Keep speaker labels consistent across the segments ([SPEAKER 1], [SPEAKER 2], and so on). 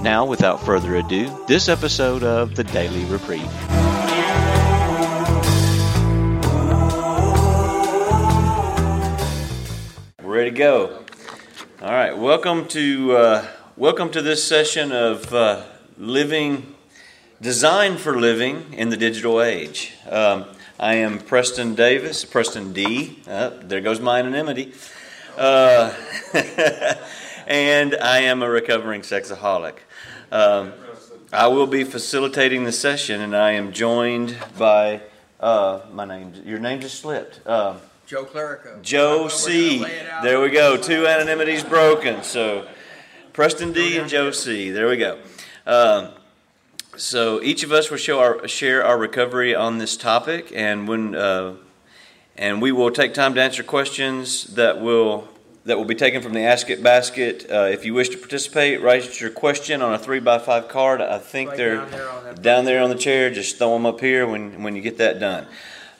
[SPEAKER 1] Now, without further ado, this episode of the Daily Reprieve. Ready to go. All right, welcome to uh, welcome to this session of uh, living, designed for living in the digital age. Um, I am Preston Davis, Preston D. Uh, there goes my anonymity. Uh, and I am a recovering sexaholic. Um, I will be facilitating the session, and I am joined by uh, my name. Your name just slipped. Uh,
[SPEAKER 2] Joe Clerico.
[SPEAKER 1] Joe C. There we go. Two anonymities broken. So Preston D and Joe C. There we go. Um, so each of us will show our, share our recovery on this topic, and when uh, and we will take time to answer questions that will that will be taken from the Ask It basket. Uh, if you wish to participate, write your question on a three by five card. I think
[SPEAKER 2] Right
[SPEAKER 1] they're
[SPEAKER 2] down there on
[SPEAKER 1] down there on the chair. Just throw them up here when, when you get that done.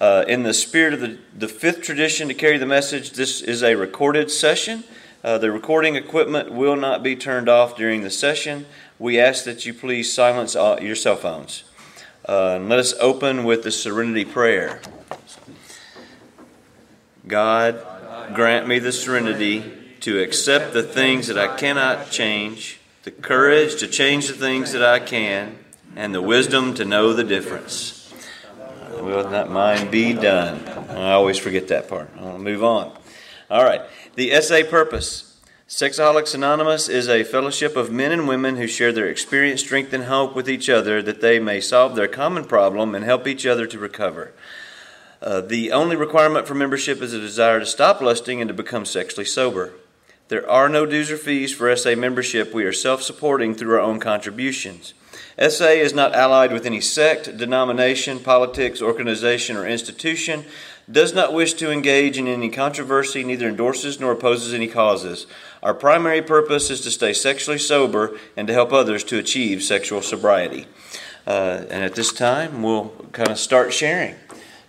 [SPEAKER 1] Uh, in the spirit of the, the fifth tradition to carry the message, this is a recorded session. Uh, the recording equipment will not be turned off during the session. We ask that you please silence all, your cell phones. Uh, and let us open with the serenity prayer. God, grant me the serenity to accept the things that I cannot change, the courage to change the things that I can, and the wisdom to know the difference. Will not mine be done? I always forget that part. I'll move on. All right. The SA purpose. Sexaholics Anonymous is a fellowship of men and women who share their experience, strength, and hope with each other that they may solve their common problem and help each other to recover. Uh, the only requirement for membership is a desire to stop lusting and to become sexually sober. There are no dues or fees for SA membership. We are self supporting through our own contributions. SA is not allied with any sect, denomination, politics, organization, or institution, does not wish to engage in any controversy, neither endorses nor opposes any causes. Our primary purpose is to stay sexually sober and to help others to achieve sexual sobriety. Uh, and at this time, we'll kind of start sharing.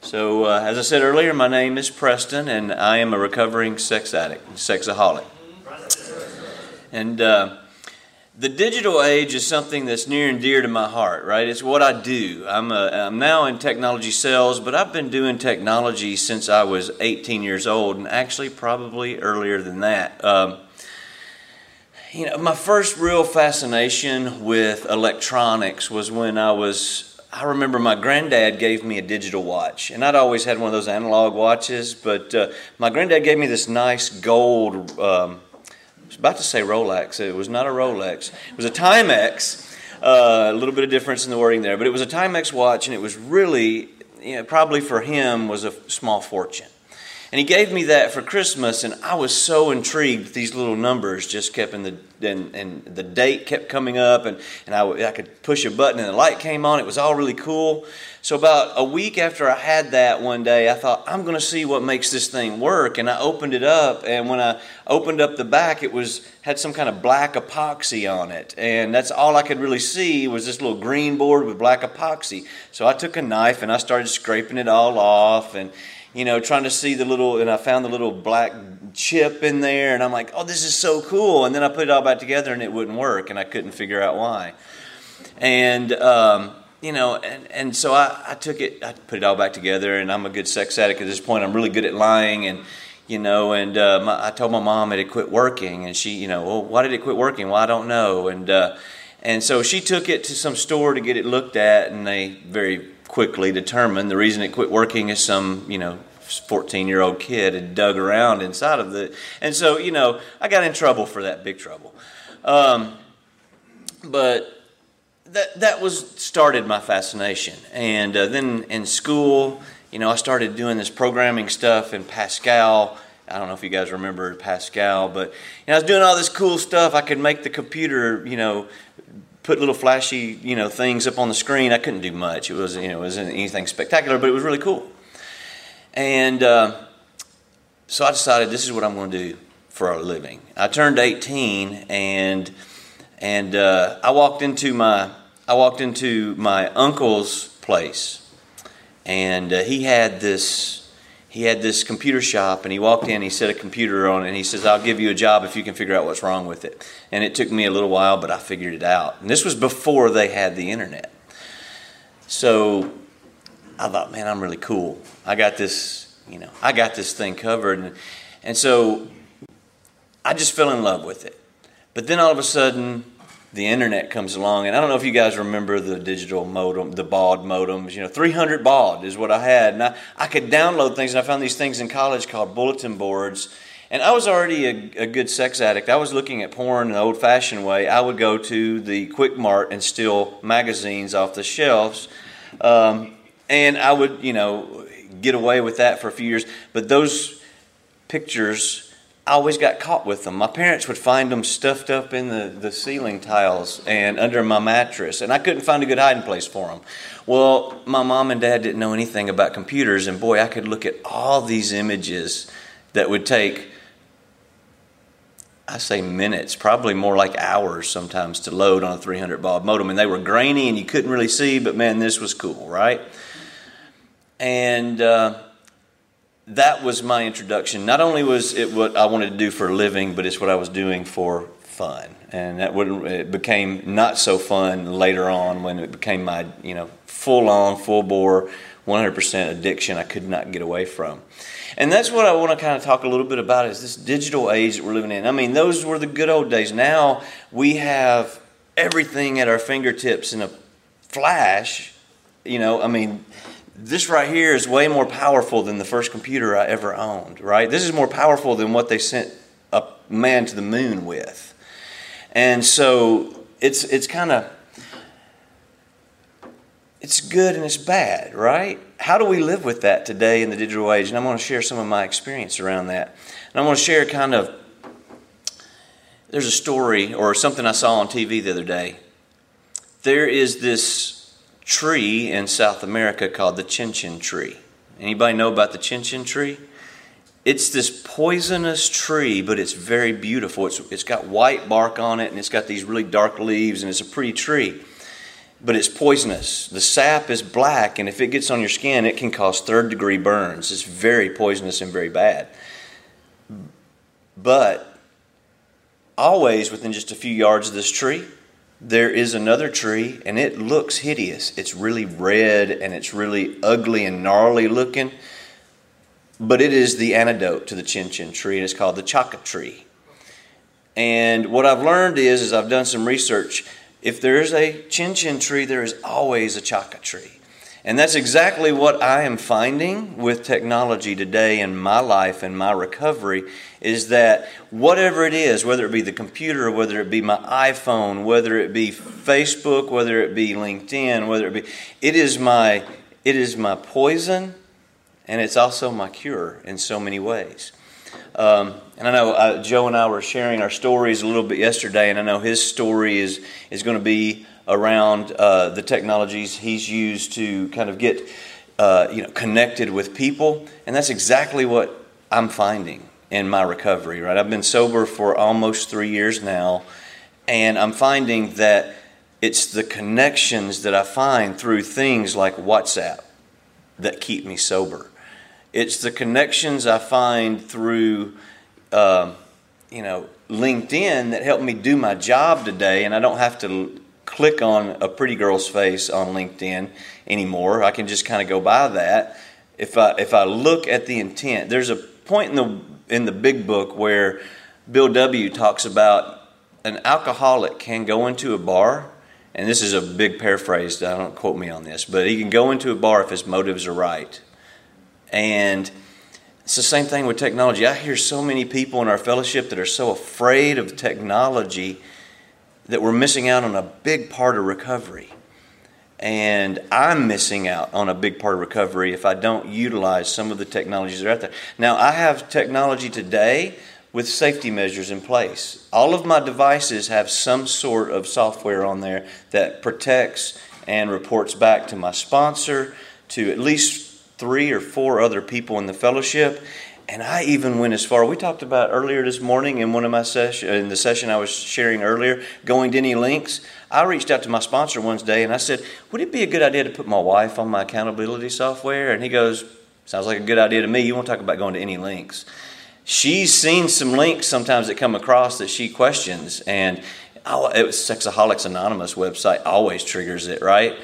[SPEAKER 1] So, uh, as I said earlier, my name is Preston, and I am a recovering sex addict, sexaholic. And uh, the digital age is something that's near and dear to my heart, right? It's what I do. I'm, a, I'm now in technology sales, but I've been doing technology since I was 18 years old, and actually probably earlier than that. Um, you know, my first real fascination with electronics was when I was I remember my granddad gave me a digital watch, and I'd always had one of those analog watches. But uh, my granddad gave me this nice gold. Um, I was about to say Rolex. It was not a Rolex. It was a Timex. Uh, a little bit of difference in the wording there, but it was a Timex watch, and it was really, you know, probably for him was a small fortune. And he gave me that for Christmas, and I was so intrigued. These little numbers just kept in the and, and the date kept coming up, and, and I, I could push a button, and the light came on. It was all really cool. So about a week after I had that one day, I thought I'm going to see what makes this thing work, and I opened it up. And when I opened up the back, it was had some kind of black epoxy on it, and that's all I could really see was this little green board with black epoxy. So I took a knife and I started scraping it all off, and you know, trying to see the little, and I found the little black chip in there, and I'm like, oh, this is so cool. And then I put it all back together, and it wouldn't work, and I couldn't figure out why. And, um, you know, and, and so I, I took it, I put it all back together, and I'm a good sex addict at this point. I'm really good at lying, and, you know, and uh, my, I told my mom it had quit working, and she, you know, well, why did it quit working? Well, I don't know. And, uh, and so she took it to some store to get it looked at, and they very quickly determined the reason it quit working is some, you know, 14 year old kid had dug around inside of the. And so, you know, I got in trouble for that, big trouble. Um, but that, that was started my fascination. And uh, then in school, you know, I started doing this programming stuff in Pascal. I don't know if you guys remember Pascal, but you know, I was doing all this cool stuff. I could make the computer, you know, put little flashy, you know, things up on the screen. I couldn't do much. It was, you know, it wasn't anything spectacular, but it was really cool. And uh, so I decided this is what I'm going to do for a living. I turned 18 and and uh, I walked into my I walked into my uncle's place, and uh, he had this he had this computer shop, and he walked in. He set a computer on, and he says, "I'll give you a job if you can figure out what's wrong with it." And it took me a little while, but I figured it out. And this was before they had the internet, so I thought, "Man, I'm really cool. I got this, you know, I got this thing covered." And, and so I just fell in love with it. But then all of a sudden, the internet comes along, and I don't know if you guys remember the digital modem, the baud modems. You know, 300 baud is what I had, and I, I could download things. And I found these things in college called bulletin boards. And I was already a, a good sex addict. I was looking at porn in the old-fashioned way. I would go to the Quick Mart and steal magazines off the shelves, um, and I would, you know, get away with that for a few years. But those pictures I always got caught with them. My parents would find them stuffed up in the, the ceiling tiles and under my mattress, and I couldn't find a good hiding place for them. Well, my mom and dad didn't know anything about computers, and boy, I could look at all these images that would take, I say minutes, probably more like hours sometimes to load on a 300 baud modem, and they were grainy and you couldn't really see, but man, this was cool, right? And, uh, that was my introduction. Not only was it what I wanted to do for a living, but it's what I was doing for fun. And that would it became not so fun later on when it became my you know full on, full bore, 100% addiction. I could not get away from. And that's what I want to kind of talk a little bit about is this digital age that we're living in. I mean, those were the good old days. Now we have everything at our fingertips in a flash. You know, I mean, this right here is way more powerful than the first computer I ever owned, right? This is more powerful than what they sent a man to the moon with. And so it's it's kind of it's good and it's bad, right? How do we live with that today in the digital age? And I'm going to share some of my experience around that. And I'm going to share kind of there's a story or something I saw on TV the other day. There is this tree in South America called the chinchin tree. Anybody know about the chinchin tree? It's this poisonous tree, but it's very beautiful. It's, it's got white bark on it and it's got these really dark leaves and it's a pretty tree. But it's poisonous. The sap is black, and if it gets on your skin, it can cause third degree burns. It's very poisonous and very bad. But always within just a few yards of this tree, there is another tree and it looks hideous. It's really red and it's really ugly and gnarly looking. But it is the antidote to the chin chin tree and it's called the chaca tree. And what I've learned is, is I've done some research. If there is a chin chin tree, there is always a chaca tree. And that's exactly what I am finding with technology today in my life and my recovery is that whatever it is, whether it be the computer, whether it be my iPhone, whether it be Facebook, whether it be LinkedIn, whether it be it is my it is my poison and it's also my cure in so many ways. Um, and I know uh, Joe and I were sharing our stories a little bit yesterday, and I know his story is is going to be around uh, the technologies he's used to kind of get uh, you know connected with people, and that's exactly what I'm finding in my recovery. Right, I've been sober for almost three years now, and I'm finding that it's the connections that I find through things like WhatsApp that keep me sober. It's the connections I find through. Uh, you know, LinkedIn that help me do my job today, and I don't have to click on a pretty girl's face on LinkedIn anymore. I can just kind of go by that. If I if I look at the intent, there's a point in the in the big book where Bill W talks about an alcoholic can go into a bar, and this is a big paraphrase. I don't quote me on this, but he can go into a bar if his motives are right, and it's the same thing with technology. I hear so many people in our fellowship that are so afraid of technology that we're missing out on a big part of recovery. And I'm missing out on a big part of recovery if I don't utilize some of the technologies that are out there. Now, I have technology today, with safety measures in place. All of my devices have some sort of software on there that protects and reports back to my sponsor, to at least three or four other people in the fellowship. And I even went as far. We talked about earlier this morning in one of my session in the session I was sharing earlier, going to any links. I reached out to my sponsor one day and I said, "Would it be a good idea to put my wife on my accountability software?" And he goes, "Sounds like a good idea to me. You won't talk about going to any links." she's seen some links sometimes that come across that she questions, and it was Sexaholics Anonymous website always triggers it, right?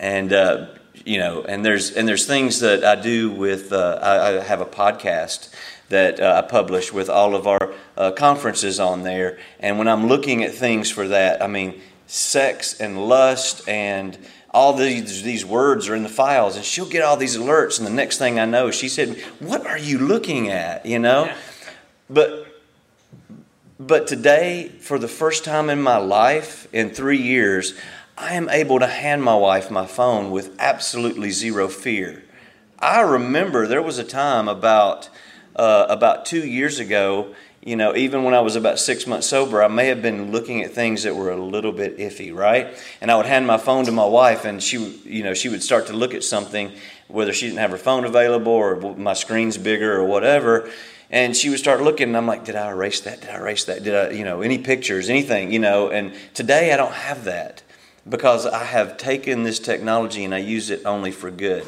[SPEAKER 1] And uh, you know, and there's and there's things that I do with. Uh, I, I, have a podcast that uh, I publish with all of our uh, conferences on there, and when I'm looking at things for that, I mean, sex and lust and all these these words are in the files and she'll get all these alerts and the next thing I know she said what are you looking at you know yeah. but but today for the first time in my life in 3 years I am able to hand my wife my phone with absolutely zero fear I remember there was a time about uh, about 2 years ago you know, even when I was about six months sober, I may have been looking at things that were a little bit iffy, right? And I would hand my phone to my wife, and she, you know, she would start to look at something, whether she didn't have her phone available or my screen's bigger or whatever. And she would start looking, and I'm like, did I erase that? Did I erase that? Did I, you know, any pictures, anything, you know? And today I don't have that because I have taken this technology and I use it only for good.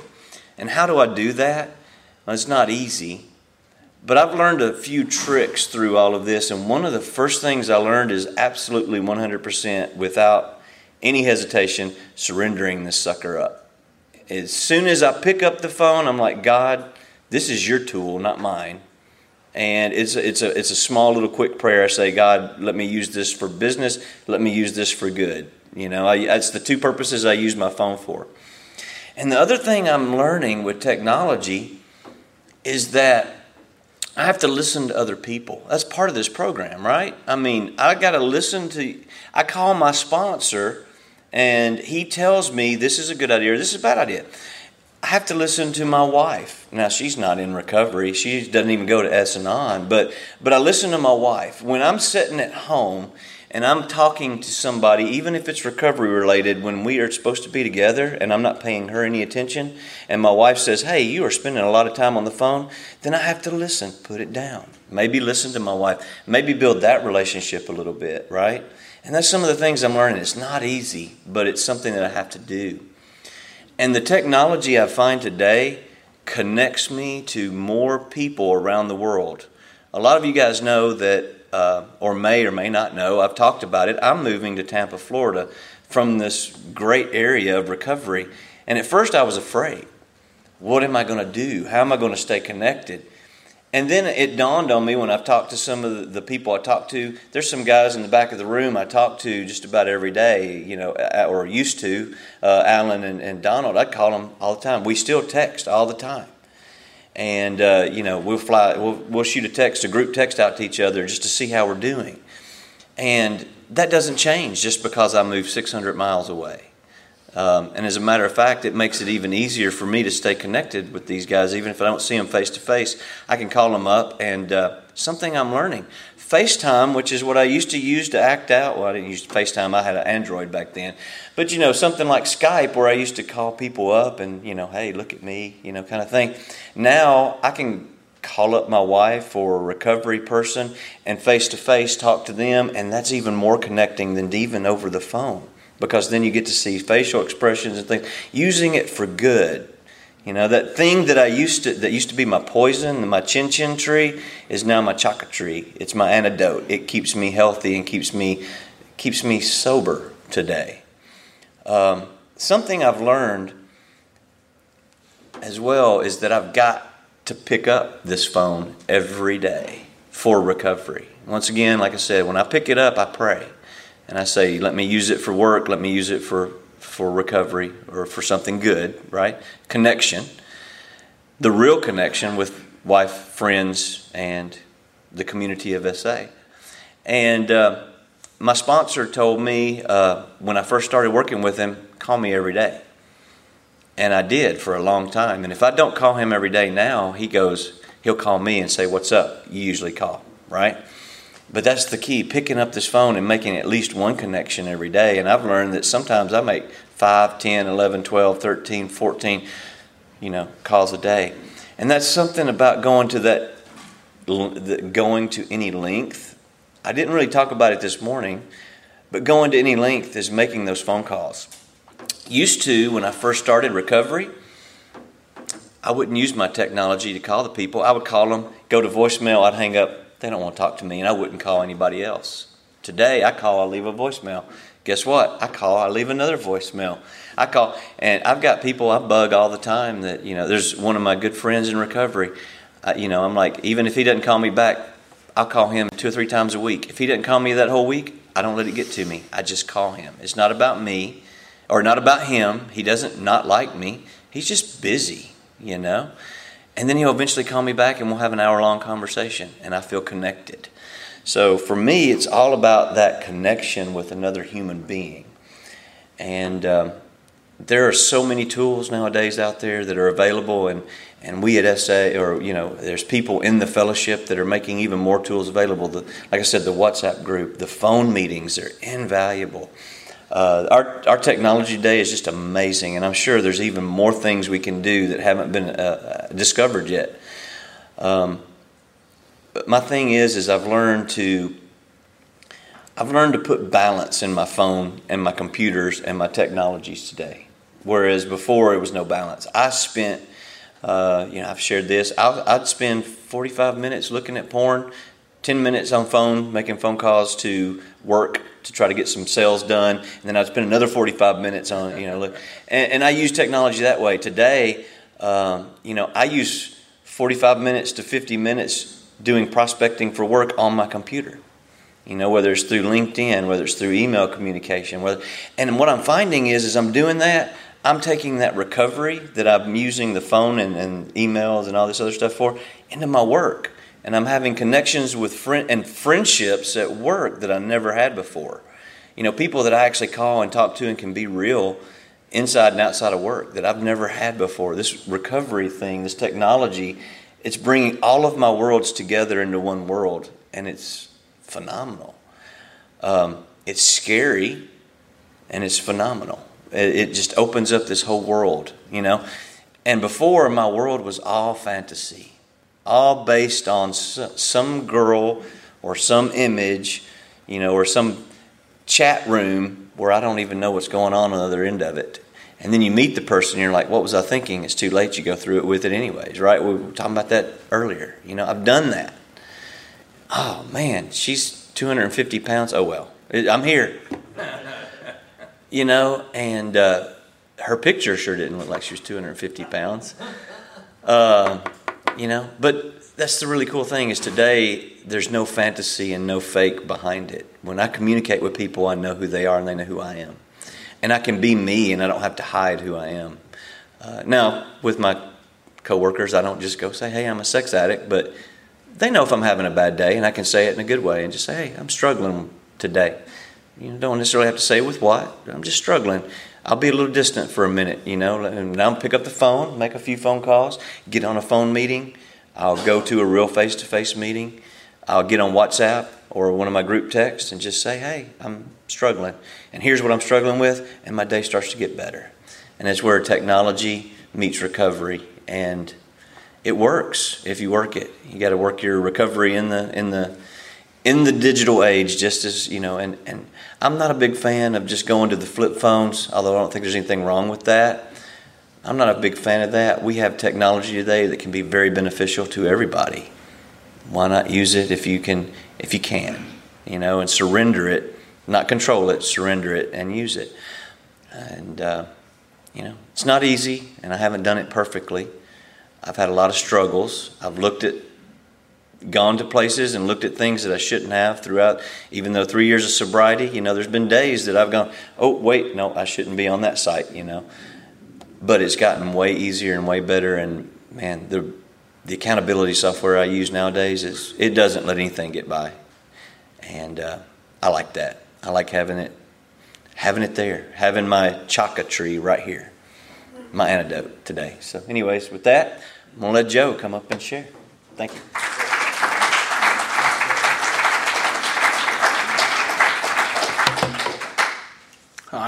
[SPEAKER 1] And how do I do that? Well, it's not easy but I've learned a few tricks through all of this, and one of the first things I learned is absolutely 100% without any hesitation surrendering this sucker up. As soon as I pick up the phone, I'm like, God, this is your tool, not mine. And it's it's a, it's a small little quick prayer. I say, God, let me use this for business. Let me use this for good. You know, I, that's the two purposes I use my phone for. And the other thing I'm learning with technology is that I have to listen to other people. That's part of this program, right? I mean, I got to listen to, I call my sponsor and he tells me this is a good idea or this is a bad idea. I have to listen to my wife. Now she's not in recovery. She doesn't even go to S-Anon, but but I listen to my wife. When I'm sitting at home and I'm talking to somebody, even if it's recovery related, when we are supposed to be together and I'm not paying her any attention, and my wife says, Hey, you are spending a lot of time on the phone, then I have to listen, put it down. Maybe listen to my wife, maybe build that relationship a little bit, right? And that's some of the things I'm learning. It's not easy, but it's something that I have to do. And the technology I find today connects me to more people around the world. A lot of you guys know that uh, or may or may not know, I've talked about it. I'm moving to Tampa, Florida from this great area of recovery. And at first I was afraid. What am I going to do? How am I going to stay connected? And then it dawned on me when I've talked to some of the people I talk to. There's some guys in the back of the room I talk to just about every day, you know, or used to, uh, Alan and, and Donald. I call them all the time. We still text all the time and uh, you know we'll fly we'll, we'll shoot a text a group text out to each other just to see how we're doing. And that doesn't change just because i move 600 miles away um, and as a matter of fact it makes it even easier for me to stay connected with these guys even if i don't see them face to face i can call them up and uh, something i'm learning FaceTime, which is what I used to use to act out. Well, I didn't use FaceTime. I had an Android back then. But, you know, something like Skype where I used to call people up and, you know, hey, look at me, you know, kind of thing. Now I can call up my wife or a recovery person and face to face talk to them, and that's even more connecting than even over the phone because then you get to see facial expressions and things. Using it for good you know, that thing that I used to that used to be my poison, my chin chin tree, is now my chaca tree. It's my antidote. It keeps me healthy and keeps me keeps me sober today. Um, something I've learned as well is that I've got to pick up this phone every day for recovery. Once again, like I said, when I pick it up, I pray and I say, "Let me use it for work. Let me use it for for recovery or for something good, right? Connection. The real connection with wife, friends, and the community of SA. And uh, my sponsor told me uh, when I first started working with him, call me every day. And I did for a long time. And if I don't call him every day now, he goes, he'll call me and say, What's up? You usually call. right? But that's the key picking up this phone and making at least one connection every day. And I've learned that sometimes I make 5, 10, 11, 12, 13, 14, you know, calls a day. And that's something about going to that, going to any length. I didn't really talk about it this morning, but going to any length is making those phone calls. Used to, when I first started recovery, I wouldn't use my technology to call the people. I would call them, go to voicemail, I'd hang up. They don't want to talk to me, and I wouldn't call anybody else. Today, I call, I leave a voicemail. Guess what? I call, I leave another voicemail. I call, and I've got people I bug all the time that, you know, there's one of my good friends in recovery. Uh, you know, I'm like, even if he doesn't call me back, I'll call him two or three times a week. If he doesn't call me that whole week, I don't let it get to me. I just call him. It's not about me or not about him. He doesn't not like me. He's just busy you know? And then he'll eventually call me back and we'll have an hour long conversation and I feel connected. So for me, it's all about that connection with another human being. And um, there are so many tools nowadays out there that are available, and, and we at SA, or you know, there's people in the fellowship that are making even more tools available. The, like I said, the WhatsApp group, the phone meetings, are invaluable. Uh, our, our technology today is just amazing, and I'm sure there's even more things we can do that haven't been uh, uh, discovered yet. Um, but my thing is, is I've learned to I've learned to put balance in my phone and my computers and my technologies today, whereas before it was no balance. I spent, uh, you know, I've shared this. i would spend 45 minutes looking at porn, 10 minutes on phone, making phone calls to work to try to get some sales done, and then I'd spend another 45 minutes on, you know, look. And, and I use technology that way. Today, um, you know, I use 45 minutes to 50 minutes doing prospecting for work on my computer. You know, whether it's through LinkedIn, whether it's through email communication, whether, and what I'm finding is, as I'm doing that, I'm taking that recovery that I'm using the phone and, and emails and all this other stuff for into my work and I'm having connections with friend and friendships at work that I never had before. You know, people that I actually call and talk to and can be real inside and outside of work that I've never had before. This recovery thing, this technology, it's bringing all of my worlds together into one world, and it's phenomenal. Um, it's scary, and it's phenomenal. It, it just opens up this whole world, you know. And before, my world was all fantasy all based on some girl or some image, you know, or some chat room where I don't even know what's going on on the other end of it. And then you meet the person, and you're like, what was I thinking? It's too late. You go through it with it anyways, right? We were talking about that earlier. You know, I've done that. Oh, man, she's 250 pounds. Oh, well, I'm here. you know, and uh, her picture sure didn't look like she was 250 pounds. Uh, you know? But that's the really cool thing is today there's no fantasy and no fake behind it. When i communicate with people i know who they are and they know who i am. And i can be me and i don't have to hide who i am. Uh, now with my coworkers i don't just go say hey i'm a sex addict but they know if i'm having a bad day and i can say it in a good way and just say hey i'm struggling today. You know, don't necessarily have to say with what i'm just struggling I'll be a little distant for a minute, you know, and I'll pick up the phone, make a few phone calls, get on a phone meeting. I'll go to a real face to face meeting. I'll get on WhatsApp or one of my group texts and just say, hey, I'm struggling. And here's what I'm struggling with. And my day starts to get better. And that's where technology meets recovery. And it works if you work it. You got to work your recovery in the, in the, in the digital age, just as, you know, and, and I'm not a big fan of just going to the flip phones, although I don't think there's anything wrong with that. I'm not a big fan of that. We have technology today that can be very beneficial to everybody. Why not use it if you can if you can, you know, and surrender it, not control it, surrender it and use it. And uh, you know, it's not easy, and I haven't done it perfectly. I've had a lot of struggles. I've looked at gone to places and looked at things that I shouldn't have throughout, even though three years of sobriety, you know, there's been days that I've gone, oh, wait, no, I shouldn't be on that site, you know. But it's gotten way easier and way better. And man, the, the accountability software I use nowadays is, it doesn't let anything get by. And uh, I like that. I like having it, having it there, having my chaca tree right here, my antidote today. So, anyways, with that, I'm to let Joe come up and share. Thank you.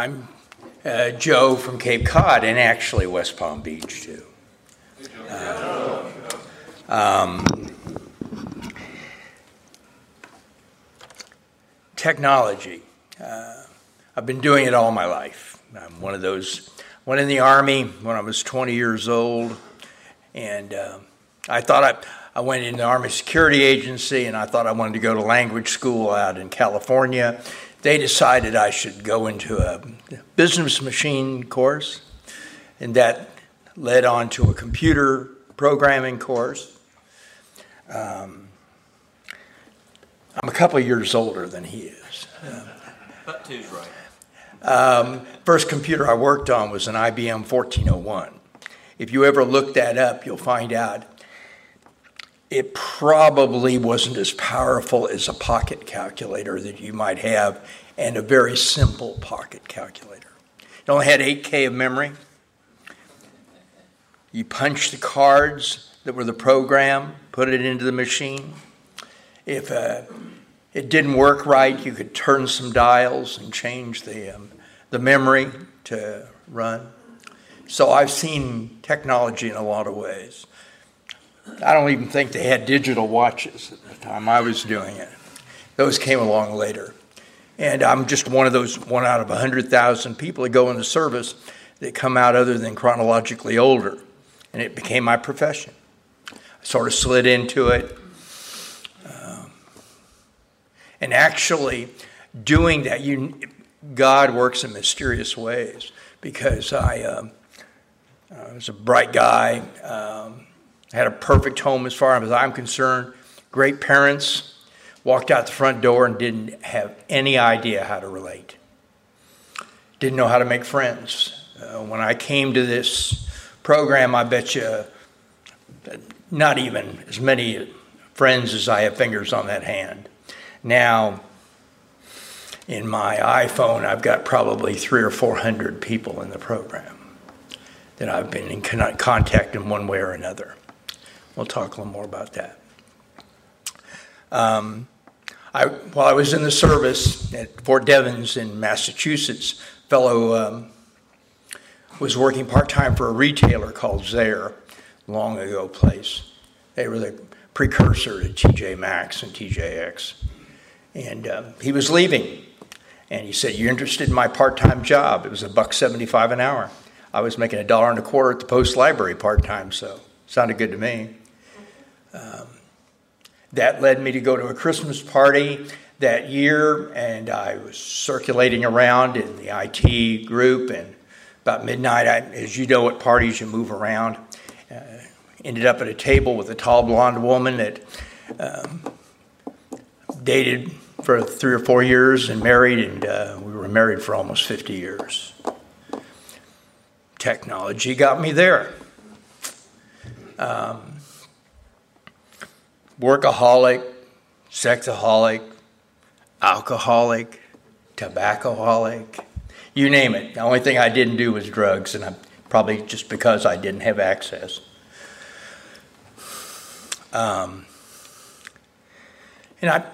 [SPEAKER 2] I'm uh, Joe from Cape Cod and actually West Palm Beach, too. Uh, um, technology. Uh, I've been doing it all my life. I'm one of those, went in the Army when I was 20 years old, and uh, I thought I, I went in the Army Security Agency and I thought I wanted to go to language school out in California. They decided I should go into a business machine course, and that led on to a computer programming course. Um, I'm a couple of years older than he is.
[SPEAKER 1] but two's right.
[SPEAKER 2] Um, first computer I worked on was an IBM 1401. If you ever look that up, you'll find out it probably wasn't as powerful as a pocket calculator that you might have and a very simple pocket calculator. It only had 8K of memory. You punched the cards that were the program, put it into the machine. If uh, it didn't work right, you could turn some dials and change the, um, the memory to run. So I've seen technology in a lot of ways. I don't even think they had digital watches at the time I was doing it. Those came along later. And I'm just one of those one out of 100,000 people that go into service that come out other than chronologically older. And it became my profession. I sort of slid into it. Um, and actually, doing that, you, God works in mysterious ways because I, um, I was a bright guy. Um, had a perfect home as far as I'm concerned. Great parents. Walked out the front door and didn't have any idea how to relate. Didn't know how to make friends. Uh, when I came to this program, I bet you not even as many friends as I have fingers on that hand. Now, in my iPhone, I've got probably three or four hundred people in the program that I've been in contact in one way or another. We'll talk a little more about that. Um, I, while I was in the service at Fort Devens in Massachusetts, fellow um, was working part time for a retailer called Zayre, long ago place. They were the precursor to TJ Maxx and TJX, and uh, he was leaving, and he said, You're interested in my part time job?" It was a buck seventy five an hour. I was making a dollar and a quarter at the post library part time, so sounded good to me. Um, that led me to go to a Christmas party that year, and I was circulating around in the IT group. And about midnight, I, as you know, at parties you move around. Uh, ended up at a table with a tall blonde woman that um, dated for three or four years and married, and uh, we were married for almost 50 years. Technology got me there. Um, workaholic, sexaholic, alcoholic, tobaccoholic, you name it. The only thing I didn't do was drugs, and I'm probably just because I didn't have access. Um, and I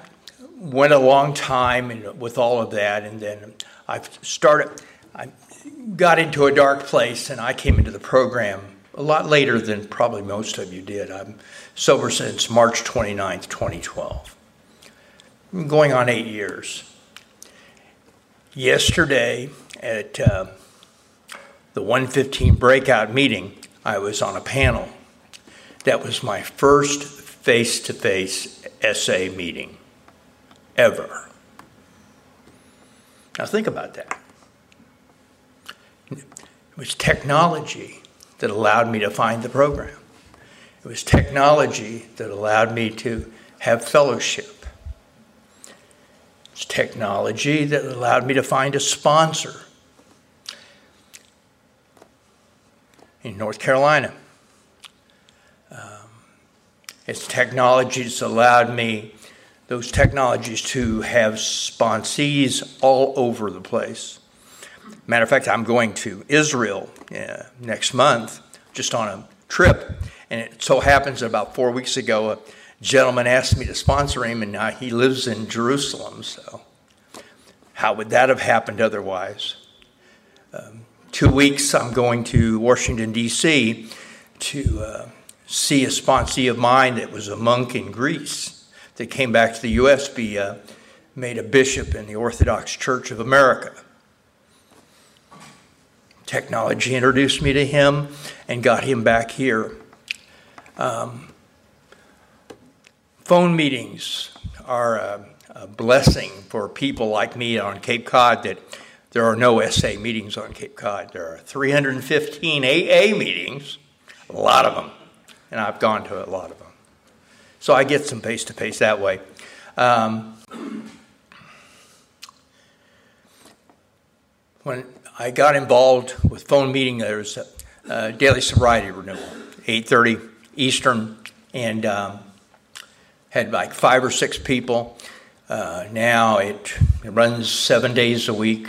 [SPEAKER 2] went a long time in, with all of that, and then I started. I got into a dark place, and I came into the program a lot later than probably most of you did. I'm sober since March 29th, 2012. I'm going on eight years. Yesterday at uh, the 115 breakout meeting, I was on a panel. That was my first face to face SA meeting ever. Now, think about that. It was technology that allowed me to find the program. It was technology that allowed me to have fellowship. It's technology that allowed me to find a sponsor in North Carolina. Um, it's technology that's allowed me, those technologies, to have sponsees all over the place. Matter of fact, I'm going to Israel uh, next month just on a trip. And it so happens that about four weeks ago, a gentleman asked me to sponsor him, and he lives in Jerusalem. So, how would that have happened otherwise? um, two weeks, I'm going to Washington, D.C. to uh, see a sponsee of mine that was a monk in Greece that came back to the U.S. be uh, made a bishop in the Orthodox Church of America. Technology introduced me to him and got him back here. Um, phone meetings are a, a, blessing for people like me on Cape Cod that there are no SA meetings on Cape Cod. There are 315 AA meetings, a lot of them, and I've gone to a lot of them. So I get some face to face that way. Um, when I got involved with phone meeting. There was a, a daily sobriety renewal, 8:30 Eastern, and um, had like five or six people. Uh, now it, it runs seven days a week,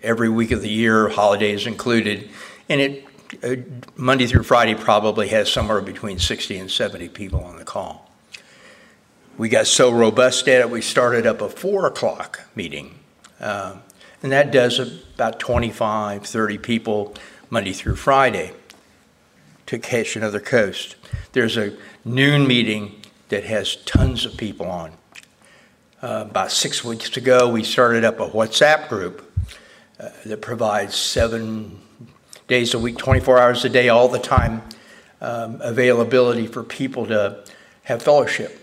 [SPEAKER 2] every week of the year, holidays included, and it uh, Monday through Friday probably has somewhere between 60 and 70 people on the call. We got so robust at it, we started up a four o'clock meeting. Uh, and that does about 25, 30 people Monday through Friday to catch another coast. There's a noon meeting that has tons of people on. Uh, about six weeks ago, we started up a WhatsApp group uh, that provides seven days a week, 24 hours a day, all the time um, availability for people to have fellowship.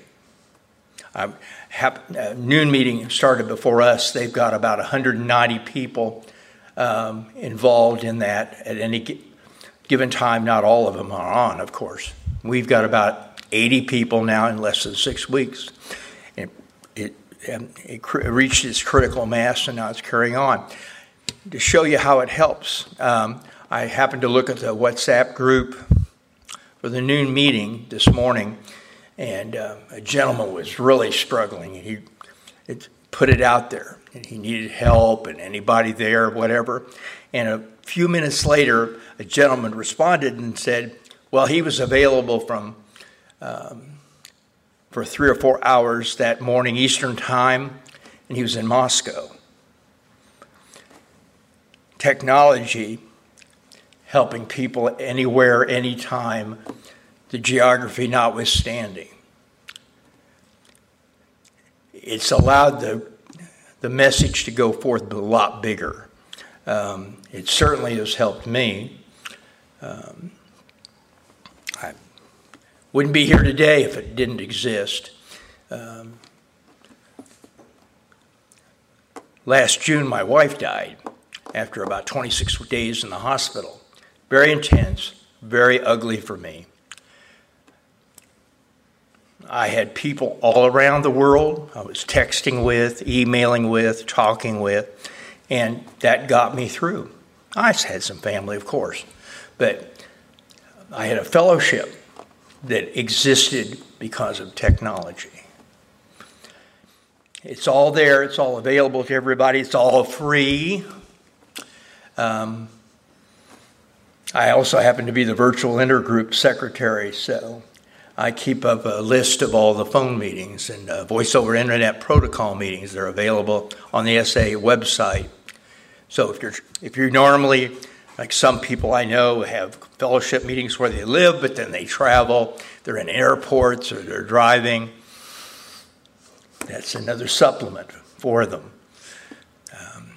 [SPEAKER 2] Um, uh, noon meeting started before us. They've got about 190 people um, involved in that at any given time. Not all of them are on, of course. We've got about 80 people now in less than six weeks. It, it, um, it reached its critical mass and now it's carrying on. To show you how it helps, um, I happened to look at the WhatsApp group for the noon meeting this morning and uh, a gentleman was really struggling. He it, put it out there, and he needed help, and anybody there, whatever. And a few minutes later, a gentleman responded and said, "Well, he was available from." Um, for three or four hours that morning Eastern Time, and he was in Moscow. Technology helping people anywhere, anytime, the geography notwithstanding. It's allowed the, the message to go forth a lot bigger. Um, it certainly has helped me. Um, I wouldn't be here today if it didn't exist. Um, last June, my wife died after about 26 days in the hospital. Very intense, very ugly for me. I had people all around the world I was texting with, emailing with, talking with, and that got me through. I had some family, of course, but I had a fellowship that existed because of technology. It's all there, it's all available to everybody, it's all free. Um, I also happen to be the virtual intergroup secretary, so I keep up a list of all the phone meetings and uh, voice over internet protocol meetings that are available on the SA website. So if you're if you're normally like some people I know have fellowship meetings where they live, but then they travel, they're in airports or they're driving. That's another supplement for them. Um,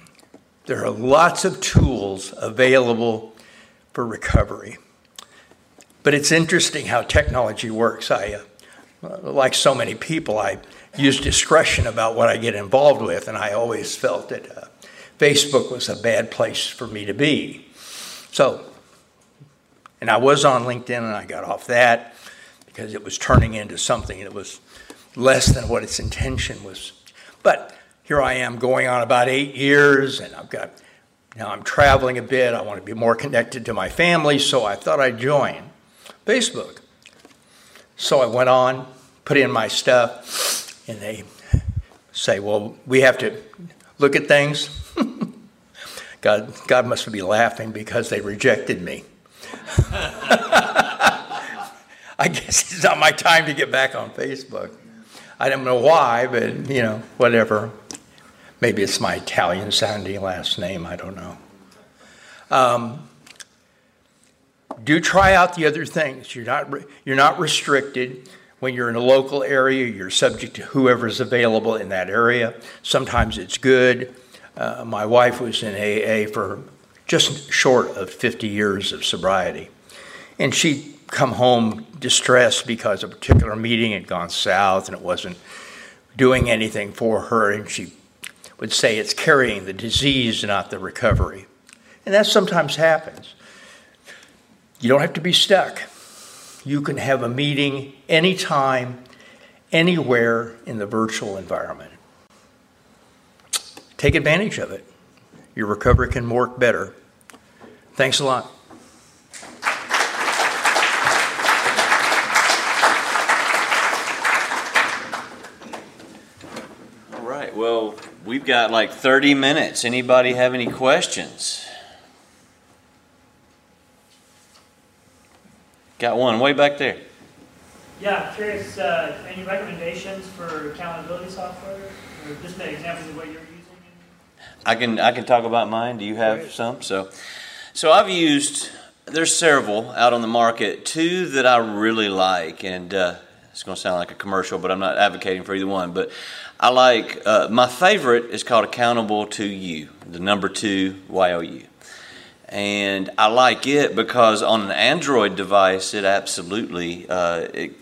[SPEAKER 2] there are lots of tools available for recovery. But it's interesting how technology works. I, uh, like so many people, I use discretion about what I get involved with, and I always felt that uh, Facebook was a bad place for me to be. So, and I was on LinkedIn and I got off that because it was turning into something that was less than what its intention was. But here I am going on about eight years, and I've got now I'm traveling a bit. I want to be more connected to my family, so I thought I'd join. Facebook. So I went on, put in my stuff, and they say, Well, we have to look at things. God, God must be laughing because they rejected me. I guess it's not my time to get back on Facebook. I don't know why, but you know, whatever. Maybe it's my Italian sounding last name, I don't know. Um, do try out the other things. You're not, you're not restricted. When you're in a local area, you're subject to whoever's available in that area. Sometimes it's good. Uh, my wife was in AA for just short of 50 years of sobriety. And she'd come home distressed because a particular meeting had gone south and it wasn't doing anything for her. And she would say it's carrying the disease, not the recovery. And that sometimes happens. You don't have to be stuck. You can have a meeting anytime, anywhere in the virtual environment. Take advantage of it. Your recovery can work better. Thanks a lot.
[SPEAKER 1] All right. Well, we've got like 30 minutes. Anybody have any questions? Got one way back there.
[SPEAKER 3] Yeah, curious, uh, any recommendations for accountability software? Or just an example of what you're using?
[SPEAKER 1] I can I can talk about mine. Do you have some? So, so I've used. There's several out on the market. Two that I really like, and uh, it's going to sound like a commercial, but I'm not advocating for either one. But I like uh, my favorite is called Accountable to You, the number two Y O U. And I like it because on an Android device, it absolutely uh, it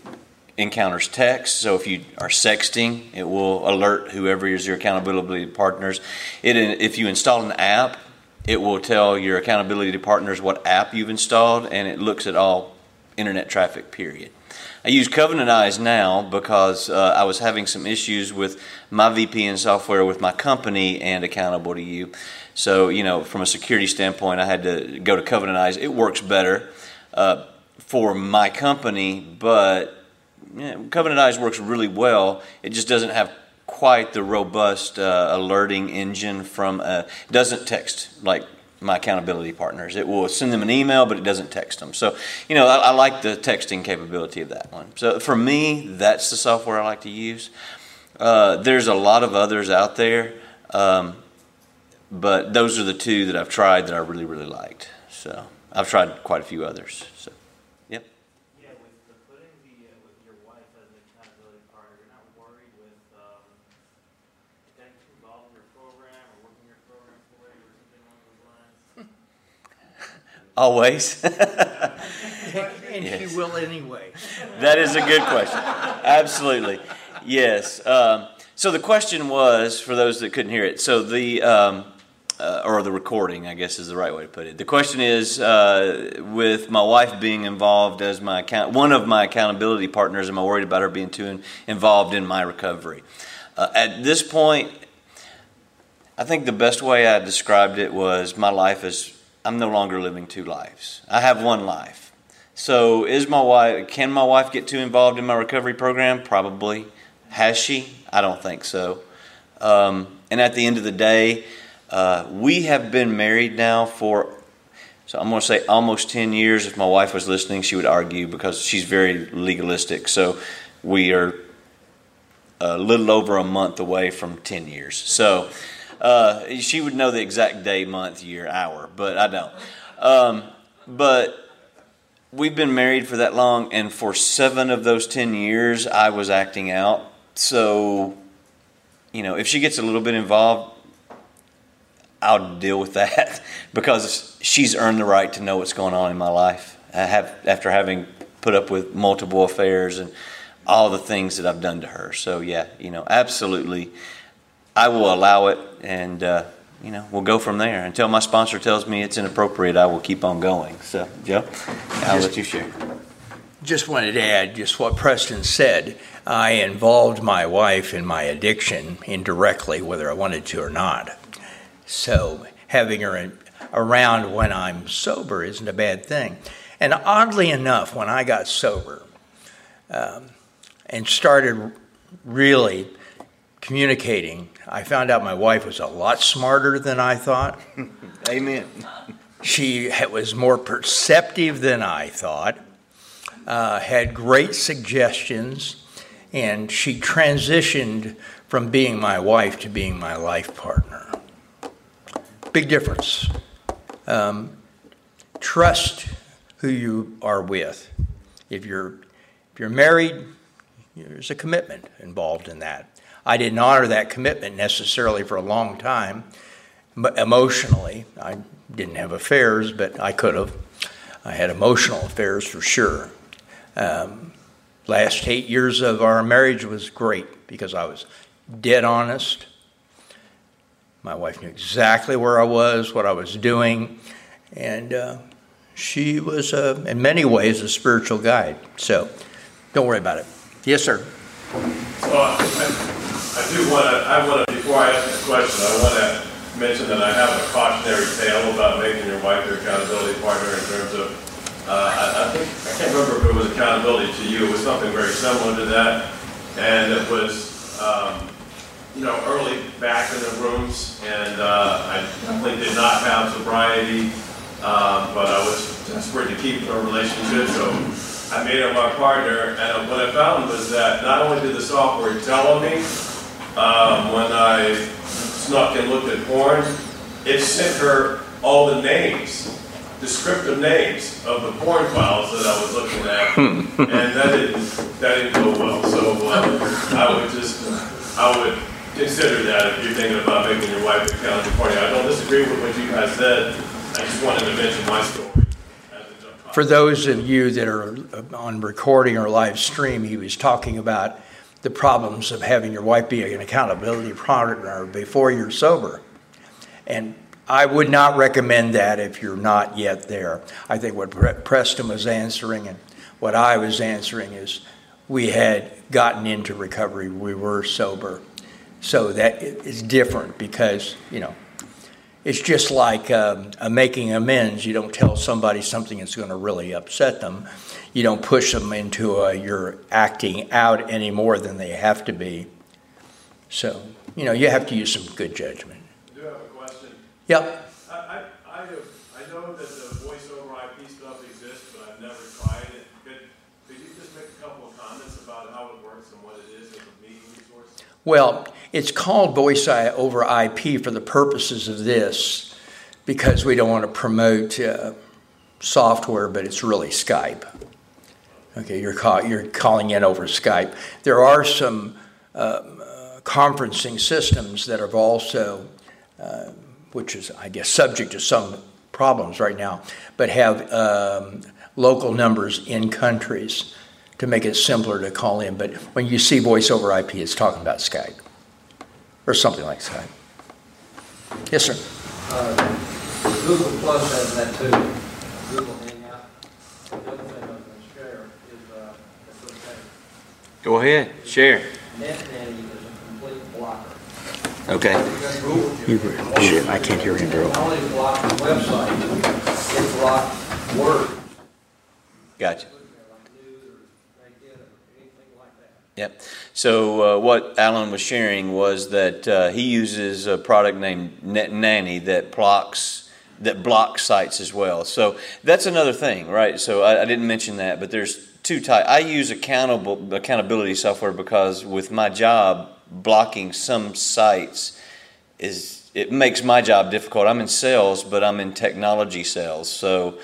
[SPEAKER 1] encounters text. So if you are sexting, it will alert whoever is your accountability partners. It, if you install an app, it will tell your accountability partners what app you've installed, and it looks at all internet traffic. Period. I use Covenant Eyes now because uh, I was having some issues with my VPN software with my company and Accountable to You. So, you know, from a security standpoint, I had to go to Covenant Eyes. It works better uh, for my company, but yeah, Covenant Eyes works really well. It just doesn't have quite the robust uh, alerting engine from, a, doesn't text like my accountability partners. It will send them an email, but it doesn't text them. So, you know, I, I, like the texting capability of that one. So, for me, that's the software I like to use. Uh, there's a lot of others out there. Um, but those are the two that I've tried that I really, really liked. So I've tried quite a few others. So,
[SPEAKER 3] yep. Yeah, with the putting the uh, with your wife as an accountability partner, you're not worried with um, getting involved in your program or working your program for you or something along those lines.
[SPEAKER 1] Always.
[SPEAKER 2] and yes. she will anyway.
[SPEAKER 1] That is a good question. Absolutely. Yes. Um, so the question was, for those that couldn't hear it, so the um, uh, or the recording, I guess is the right way to put it. The question is, uh, with my wife being involved as my account, one of my accountability partners, am I worried about her being too involved in my recovery? Uh, at this point, I think the best way I described it was my life is I'm no longer living two lives. I have one life. So, is my wife? Can my wife get too involved in my recovery program? Probably. Has she? I don't think so. Um, and at the end of the day uh, we have been married now for, so I'm going to say almost 10 years. If my wife was listening, she would argue because she's very legalistic. So we are a little over a month away from 10 years. So uh, she would know the exact day, month, year, hour, but I don't. Um, but we've been married for that long, and for seven of those 10 years, I was acting out. So, you know, if she gets a little bit involved, I'll deal with that because she's earned the right to know what's going on in my life. I have after having put up with multiple affairs and all the things that I've done to her. So yeah, you know, absolutely, I will allow it, and uh, you know, we'll go from there until my sponsor tells me it's inappropriate. I will keep on going. So Joe, I'll let you share.
[SPEAKER 2] Just wanted to add just what Preston said. I involved my wife in my addiction indirectly, whether I wanted to or not. So having her in, around when I'm sober isn't a bad thing. And oddly enough, when I got sober um, and started really communicating, I found out my wife was a lot smarter than I thought.
[SPEAKER 1] Amen.
[SPEAKER 2] She was more perceptive than I thought, uh, had great suggestions, and she transitioned from being my wife to being my life partner big difference. Um, trust who you are with. If you're if you're married, there's a commitment involved in that. I didn't honor that commitment necessarily for a long time, but emotionally, I didn't have affairs, but I could have. I had emotional affairs for sure. Um, last eight years of our marriage was great because I was dead honest. My wife knew exactly where I was, what I was doing, and uh, she was, uh, in many ways, a spiritual guide. So don't worry about it. Yes, sir.
[SPEAKER 4] So I, I do want to, I want to, before I ask this question, I want to mention that I have a cautionary tale about making your wife your accountability partner in terms of, uh, I, I think, I can't remember if it was accountability to you, it was something very similar to that. And it was, um, you know, early back in the rooms, and uh, I definitely did not have sobriety, um, but I was desperate to keep a relationship, so I made her my partner, and what I found was that not only did the software tell on me um, when I snuck and looked at porn, it sent her all the names, descriptive names of the porn files that I was looking at, and that didn't that didn't go well. So uh, I would just I would consider that if you're thinking about making your wife a party. I don't disagree with what you guys said. I just wanted to mention my story.
[SPEAKER 2] For those of you that are uh, on recording or live stream, he was talking about the problems of having your wife be an accountability partner before you're sober. And I would not recommend that if you're not yet there. I think what Preston was answering and what I was answering is we had gotten into recovery, we were sober. So that is different because, you know, it's just like um, making amends. You don't tell somebody something that's going to really upset them. You don't push them into a, you're acting out any more than they have to be. So, you know, you have to use some good judgment.
[SPEAKER 4] I do have a question.
[SPEAKER 2] Yep.
[SPEAKER 4] I, I, I, have, I know that the voice over IP stuff exists, but I've never tried it. Could, could you just make a couple of comments about how it works and what it is as a meeting resource?
[SPEAKER 2] Well, it's called voice over IP for the purposes of this because we don't want to promote uh, software, but it's really Skype. Okay, you're, call, you're calling in over Skype. There are some uh, conferencing systems that have also, uh, which is, I guess, subject to some problems right now, but have um, local numbers in countries to make it simpler to call in. But when you see voice over IP, it's talking about Skype or something like that. Yes, sir.
[SPEAKER 5] Uh, Google Plus has that too. Google Hangout. The other thing I was going to share is, uh, if okay,
[SPEAKER 1] Go ahead, share.
[SPEAKER 5] NetNanny is a complete blocker.
[SPEAKER 1] Okay.
[SPEAKER 2] You, I can't hear him, bro.
[SPEAKER 5] Not only block the website, it blocks Word.
[SPEAKER 1] Gotcha.
[SPEAKER 5] Like news or naked or anything like that.
[SPEAKER 1] Yep. So uh, what Alan was sharing was that uh, he uses a product named NetNanny that blocks that blocks sites as well. So that's another thing, right? So I, I didn't mention that, but there's two types. I use accountable accountability software because with my job, blocking some sites is it makes my job difficult. I'm in sales, but I'm in technology sales, so.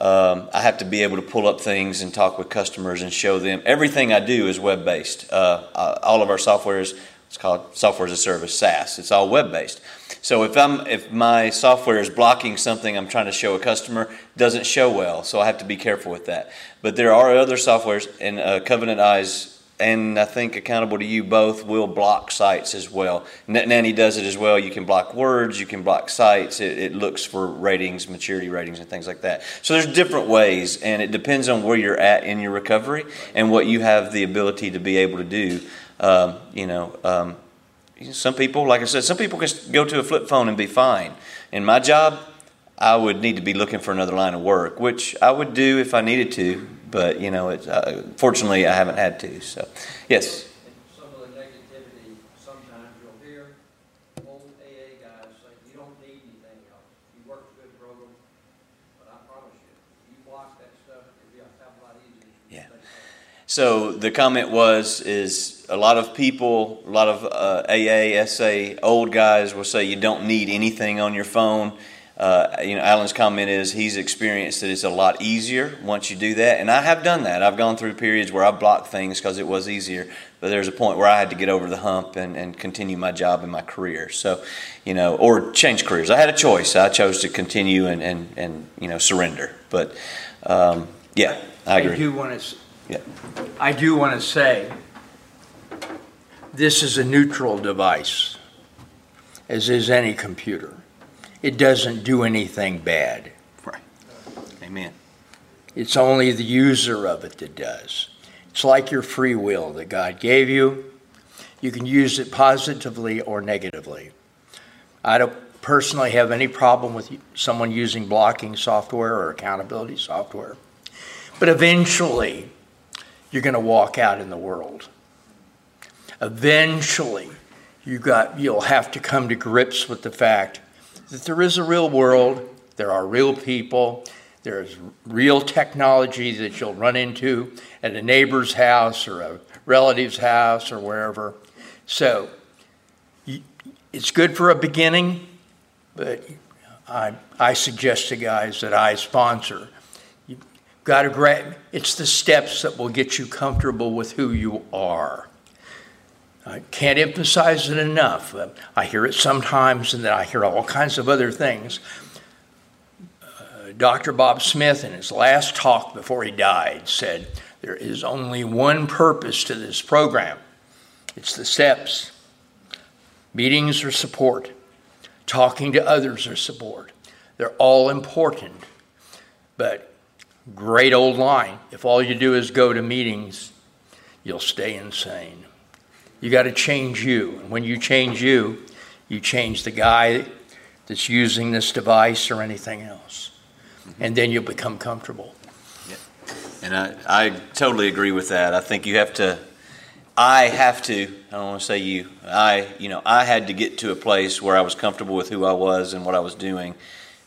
[SPEAKER 1] Um, I have to be able to pull up things and talk with customers and show them. Everything I do is web based. Uh, all of our software is it's called software as a service SaaS. It's all web based. So if I'm if my software is blocking something I'm trying to show a customer, doesn't show well. So I have to be careful with that. But there are other softwares, and uh, Covenant Eyes and I think accountable to you both will block sites as well. NetNanny does it as well. You can block words, you can block sites. It, it, looks for ratings, maturity ratings, and things like that. So there's different ways, and it depends on where you're at in your recovery and what you have the ability to be able to do. Um, you know, um, some people, like I said, some people can go to a flip phone and be fine. In my job, I would need to be looking for another line of work, which I would do if I needed to but you know, it's, uh, fortunately, I haven't had to. So, yes.
[SPEAKER 5] Some of the negativity, sometimes you'll hear old AA guys say, you don't need anything else. You work a good program, but I promise you, you block that stuff, it'll be a hell of a lot easier.
[SPEAKER 1] Yeah. So the comment was is a lot of people, a lot of uh, AA, SA, old guys will say you don't need anything on your phone. Uh, you know, Alan's comment is he's experienced that it's a lot easier once you do that, and I have done that. I've gone through periods where I blocked things because it was easier, but there's a point where I had to get over the hump and, and continue my job and my career. So, you know, or change careers. I had a choice. I chose to continue and and, and you know surrender. But um, yeah, I agree.
[SPEAKER 2] I do want to.
[SPEAKER 1] Yeah.
[SPEAKER 2] I do want to say this is a neutral device, as is any computer. It doesn't do anything bad.
[SPEAKER 1] Right. Amen.
[SPEAKER 2] It's only the user of it that does. It's like your free will that God gave you. You can use it positively or negatively. I don't personally have any problem with someone using blocking software or accountability software. But eventually, you're going to walk out in the world. Eventually, you got, you'll have to come to grips with the fact that there is a real world, there are real people, there's real technology that you'll run into at a neighbor's house or a relative's house or wherever. So it's good for a beginning, but I, I suggest to guys that I sponsor, you've got to grab, it's the steps that will get you comfortable with who you are. I can't emphasize it enough. I hear it sometimes, and then I hear all kinds of other things. Uh, Dr. Bob Smith, in his last talk before he died, said, There is only one purpose to this program it's the steps. Meetings are support, talking to others are support. They're all important. But, great old line if all you do is go to meetings, you'll stay insane. You got to change you. And when you change you, you change the guy that's using this device or anything else. And then you'll become comfortable.
[SPEAKER 1] Yeah. And I, I totally agree with that. I think you have to, I have to, I don't want to say you, I, you know, I had to get to a place where I was comfortable with who I was and what I was doing.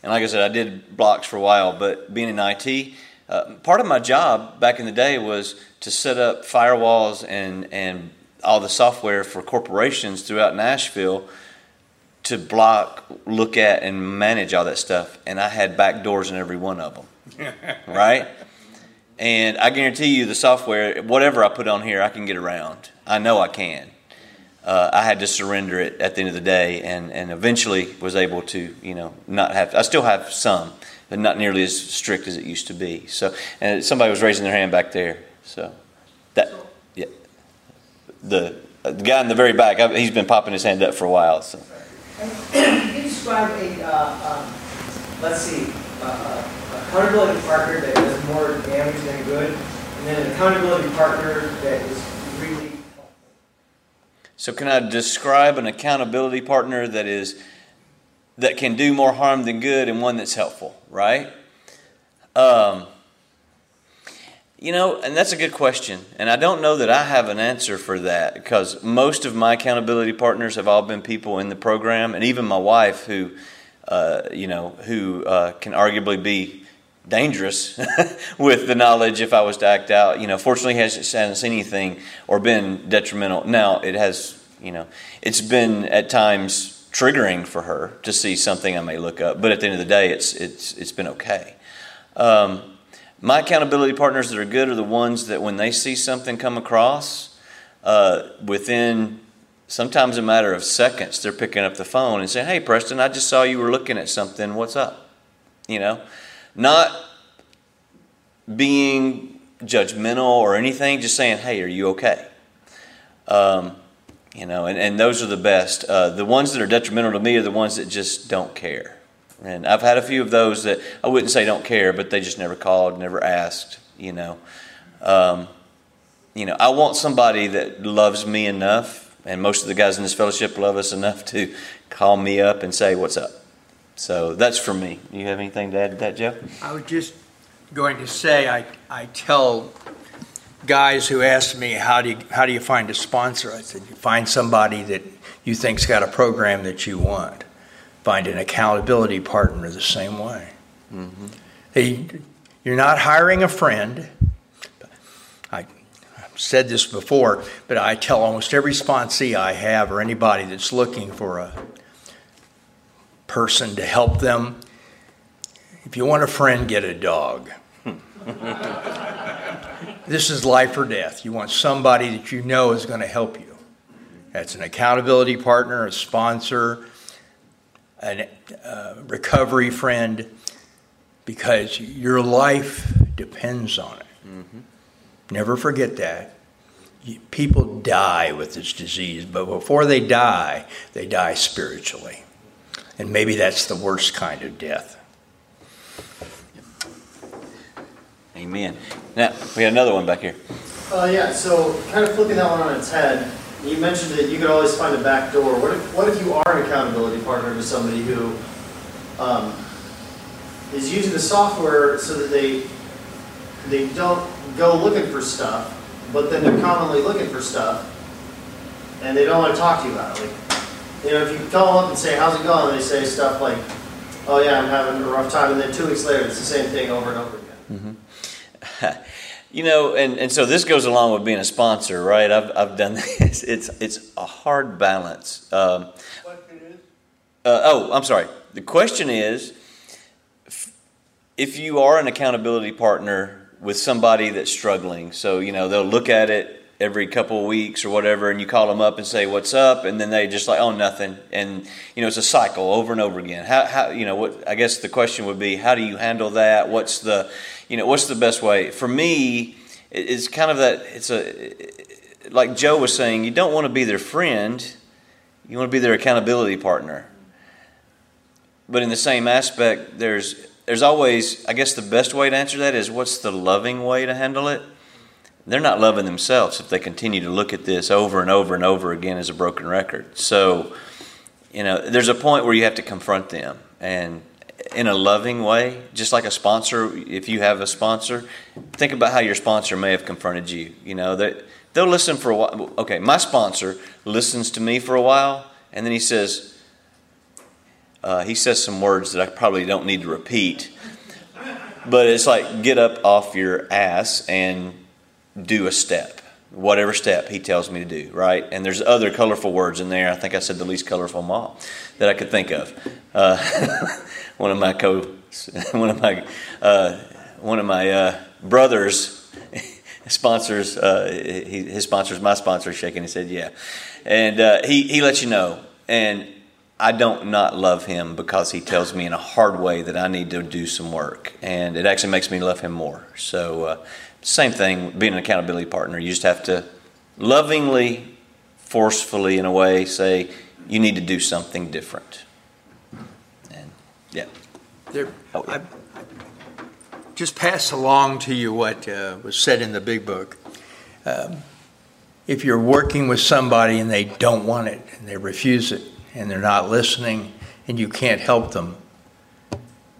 [SPEAKER 1] And like I said, I did blocks for a while, but being in IT, uh, part of my job back in the day was to set up firewalls and, and all the software for corporations throughout Nashville to block, look at, and manage all that stuff. And I had back doors in every one of them, right? And I guarantee you, the software, whatever I put on here, I can get around. I know I can. Uh, I had to surrender it at the end of the day, and, and eventually was able to, you know, not have. I still have some, but not nearly as strict as it used to be. So, and somebody was raising their hand back there. So, that the, the guy in the very back, he's been popping his hand up for a while. So.
[SPEAKER 6] Can you describe a, uh, um, let's see, uh, accountability partner that does more damage than good, and then an accountability partner that is really helpful?
[SPEAKER 1] So, can I describe an accountability partner that is that can do more harm than good, and one that's helpful? Right. Um, you know, and that's a good question. And I don't know that I have an answer for that because most of my accountability partners have all been people in the program, and even my wife, who, uh, you know, who uh, can arguably be dangerous with the knowledge if I was to act out. You know, fortunately, hasn't, seen anything or been detrimental. Now, it has, you know, it's been at times triggering for her to see something I may look up, but at the end of the day, it's it's it's been okay. Um, my accountability partners that are good are the ones that when they see something come across, uh, within sometimes a matter of seconds, they're picking up the phone and saying, Hey, Preston, I just saw you were looking at something. What's up? You know, not being judgmental or anything, just saying, Hey, are you okay? Um, you know, and, and those are the best. Uh, the ones that are detrimental to me are the ones that just don't care. And I've had a few of those that I wouldn't say don't care, but they just never called, never asked, you know. Um, you know, I want somebody that loves me enough, and most of the guys in this fellowship love us enough to call me up and say, What's up? So that's for me. Do you have anything to add to that, Jeff?
[SPEAKER 2] I was just going to say, I, I tell guys who ask me, how do, you, how do you find a sponsor? I said, You find somebody that you think's got a program that you want find an accountability partner the same way. Mm-hmm. You're not hiring a friend. I, have said this before, but I tell almost every sponsee I have or anybody that's looking for a person to help them If you want a friend, get a dog. this is life or death. You want somebody that you know is going to help you. That's an accountability partner, a sponsor, a uh, recovery friend, because your life depends on it. Mm-hmm. Never forget that. People die with this disease, but before they die, they die spiritually. And maybe that's the worst kind of death.
[SPEAKER 1] Amen. Now, we got another one back here.
[SPEAKER 7] Uh, yeah, so kind of flipping that one on its head, you mentioned that you could always find a back door. What if, what if you are an accountability partner to somebody who um, is using the software so that they they don't go looking for stuff, but then they're commonly looking for stuff, and they don't want to talk to you about it. Like, you know, if you call up and say, "How's it going?" they say stuff like, "Oh yeah, I'm having a rough time," and then two weeks later, it's the same thing over and over again.
[SPEAKER 1] Mm-hmm. you know, and, and so this goes along with being a sponsor, right? I've, I've done this. It's it's a hard balance. Um, uh, oh, I'm sorry. The question is, if you are an accountability partner with somebody that's struggling. So, you know, they'll look at it every couple of weeks or whatever, and you call them up and say, What's up? And then they just like, Oh, nothing. And, you know, it's a cycle over and over again. How, how you know, what, I guess the question would be, How do you handle that? What's the, you know, what's the best way? For me, it's kind of that, it's a, like Joe was saying, you don't want to be their friend, you want to be their accountability partner. But in the same aspect, there's there's always, I guess the best way to answer that is what's the loving way to handle it? They're not loving themselves if they continue to look at this over and over and over again as a broken record. So, you know, there's a point where you have to confront them and in a loving way, just like a sponsor, if you have a sponsor, think about how your sponsor may have confronted you. You know, that they'll listen for a while. Okay, my sponsor listens to me for a while, and then he says, uh, he says some words that I probably don't need to repeat, but it's like get up off your ass and do a step, whatever step he tells me to do, right? And there's other colorful words in there. I think I said the least colorful of them all that I could think of. Uh, one of my co, one of my, uh, one of my uh, brothers sponsors. Uh, he, his sponsors, my sponsor, shaking. He said, "Yeah," and uh, he he lets you know. And I don't not love him because he tells me in a hard way that I need to do some work, and it actually makes me love him more. So, uh, same thing, being an accountability partner, you just have to lovingly, forcefully, in a way, say you need to do something different. And yeah,
[SPEAKER 2] there, oh, yeah. I just pass along to you what uh, was said in the big book. Um, if you're working with somebody and they don't want it and they refuse it and they're not listening and you can't help them.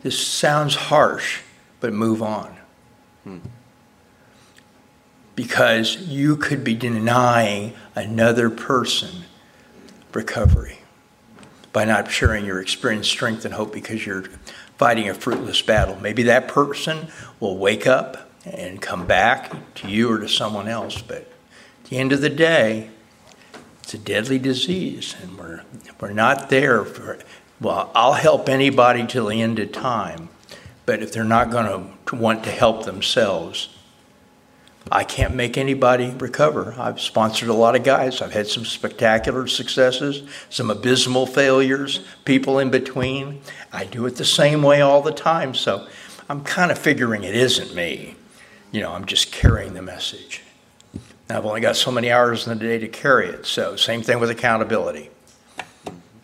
[SPEAKER 2] This sounds harsh, but move on. Hmm. Because you could be denying another person recovery by not sharing your experience, strength, and hope because you're fighting a fruitless battle. Maybe that person will wake up and come back to you or to someone else, but at the end of the day, it's a deadly disease, and we're, we're not there for, well, I'll help anybody till the end of time, but if they're not going to want to help themselves, I can't make anybody recover. I've sponsored a lot of guys. I've had some spectacular successes, some abysmal failures, people in between. I do it the same way all the time. So I'm kind of figuring it isn't me. You know, I'm just carrying the message. I've only got so many hours in the day to carry it. So, same thing with accountability.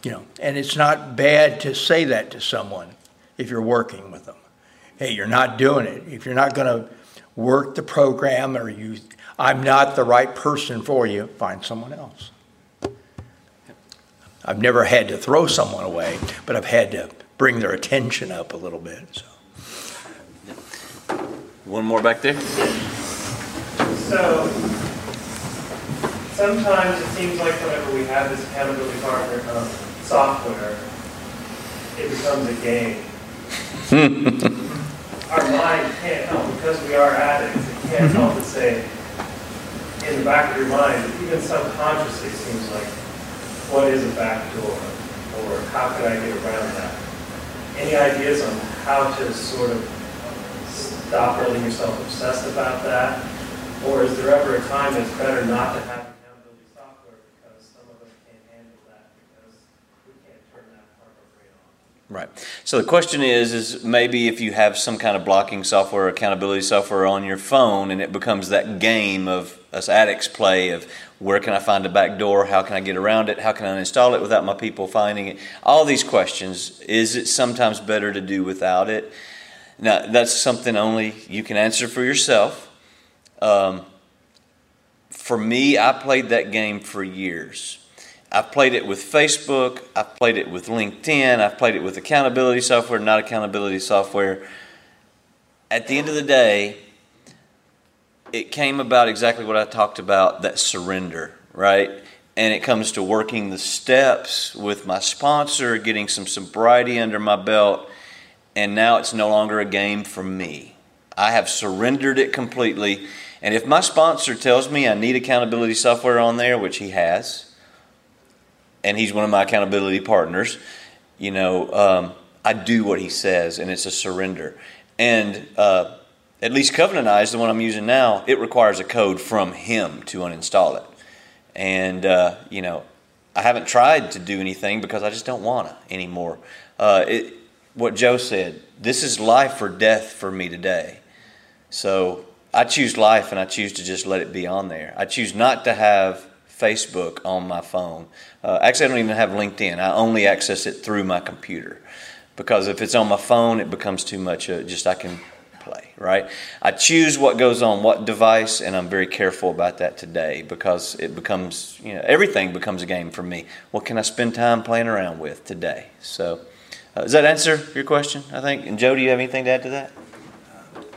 [SPEAKER 2] You know, and it's not bad to say that to someone if you're working with them. Hey, you're not doing it. If you're not going to work the program or you I'm not the right person for you, find someone else. I've never had to throw someone away, but I've had to bring their attention up a little bit. So.
[SPEAKER 1] One more back there.
[SPEAKER 3] So sometimes it seems like whenever we have this accountability partner um, software, it becomes a game. Our mind can't help, because we are addicts, it can't mm-hmm. help but say, in the back of your mind, even subconsciously, it seems like, what is a back door? Or how could I get around that? Any ideas on how to sort of stop letting yourself obsessed about that? Or is there ever a time it's better not to have accountability software because some of us can't handle that because we can't turn that part of our brain off?
[SPEAKER 1] Right. So the question is, is maybe if you have some kind of blocking software, accountability software on your phone, and it becomes that game of us addicts play of where can I find a back door? How can I get around it? How can I install it without my people finding it? All these questions. Is it sometimes better to do without it? Now, that's something only you can answer for yourself. Um, for me, I played that game for years. I've played it with Facebook, I've played it with LinkedIn, I've played it with accountability software, not accountability software. At the end of the day, it came about exactly what I talked about that surrender, right? And it comes to working the steps with my sponsor, getting some sobriety under my belt, and now it's no longer a game for me. I have surrendered it completely. And if my sponsor tells me I need accountability software on there, which he has, and he's one of my accountability partners, you know, um, I do what he says, and it's a surrender. And uh, at least Covenant Eyes, the one I'm using now, it requires a code from him to uninstall it. And, uh, you know, I haven't tried to do anything because I just don't want to anymore. Uh, it, what Joe said, this is life or death for me today. So I choose life and I choose to just let it be on there. I choose not to have Facebook on my phone. Uh, actually, I don't even have LinkedIn. I only access it through my computer because if it's on my phone, it becomes too much. Uh, just I can play, right? I choose what goes on what device, and I'm very careful about that today because it becomes, you know, everything becomes a game for me. What can I spend time playing around with today? So, uh, does that answer your question? I think. And Joe, do you have anything to add to that?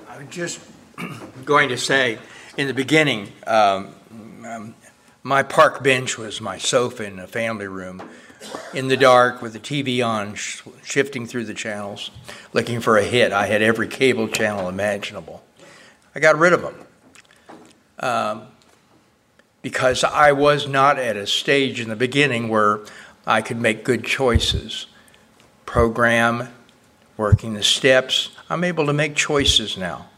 [SPEAKER 2] I'm just going to say, in the beginning, um, um, my park bench was my sofa in the family room, in the dark with the TV on, sh- shifting through the channels, looking for a hit. I had every cable channel imaginable. I got rid of them um, because I was not at a stage in the beginning where I could make good choices. Program, working the steps, I'm able to make choices now.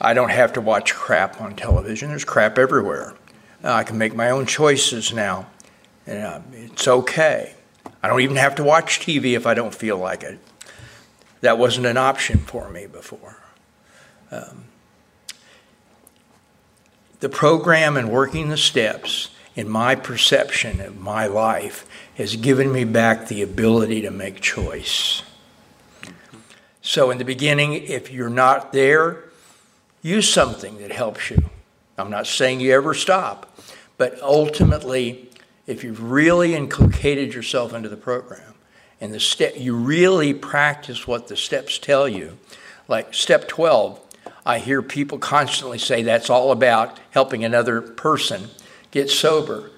[SPEAKER 2] I don't have to watch crap on television. There's crap everywhere. Uh, I can make my own choices now. And, uh, it's okay. I don't even have to watch TV if I don't feel like it. That wasn't an option for me before. Um, the program and working the steps, in my perception of my life, has given me back the ability to make choice. So, in the beginning, if you're not there, use something that helps you. I'm not saying you ever stop, but ultimately, if you've really inculcated yourself into the program and the step you really practice what the steps tell you, like step 12, I hear people constantly say that's all about helping another person get sober.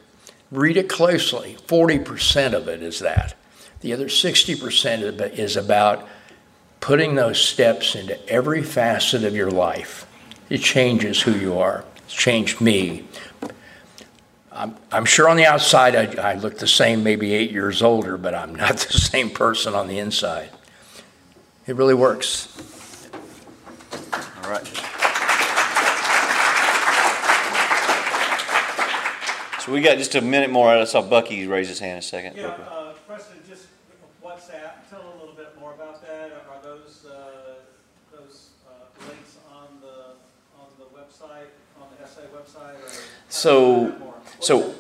[SPEAKER 2] Read it closely. 40% of it is that. The other 60% of it is about putting those steps into every facet of your life. It changes who you are. It's changed me. I'm, I'm sure on the outside I, I look the same, maybe eight years older, but I'm not the same person on the inside. It really works.
[SPEAKER 1] All right. So we got just a minute more. I saw Bucky raise his hand a second.
[SPEAKER 8] Yeah, uh, Preston, just WhatsApp, tell a little bit more about that. Are those, uh, those uh, links on the, on the website, on the SA website? or-
[SPEAKER 1] So-
[SPEAKER 8] More.
[SPEAKER 1] So,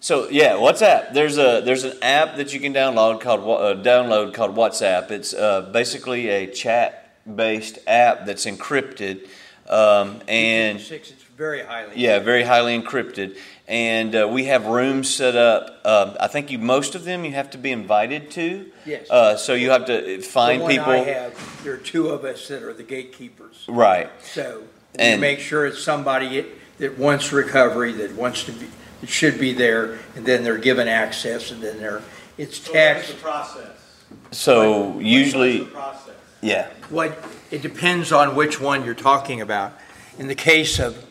[SPEAKER 1] so yeah, WhatsApp. There's a there's an app that you can download called Wha- uh, download called WhatsApp. It's uh, basically a chat based app that's encrypted, um, and
[SPEAKER 2] Six, it's very highly.
[SPEAKER 1] yeah, very highly encrypted. And uh, we have rooms set up. Um, I think you most of them you have to be invited to.
[SPEAKER 2] Yes.
[SPEAKER 1] Uh, so you have to find
[SPEAKER 2] the one
[SPEAKER 1] people.
[SPEAKER 2] I have, there are two of us that are the gatekeepers.
[SPEAKER 1] Right.
[SPEAKER 2] So we
[SPEAKER 1] And-
[SPEAKER 2] make sure it's somebody that wants recovery, that wants to be, that should be there, and then they're given access, and then they're, it's
[SPEAKER 8] So what's the process?
[SPEAKER 1] So
[SPEAKER 8] What's
[SPEAKER 1] usually,
[SPEAKER 8] the process?
[SPEAKER 1] yeah.
[SPEAKER 2] What, it depends on which one you're talking about. In the case of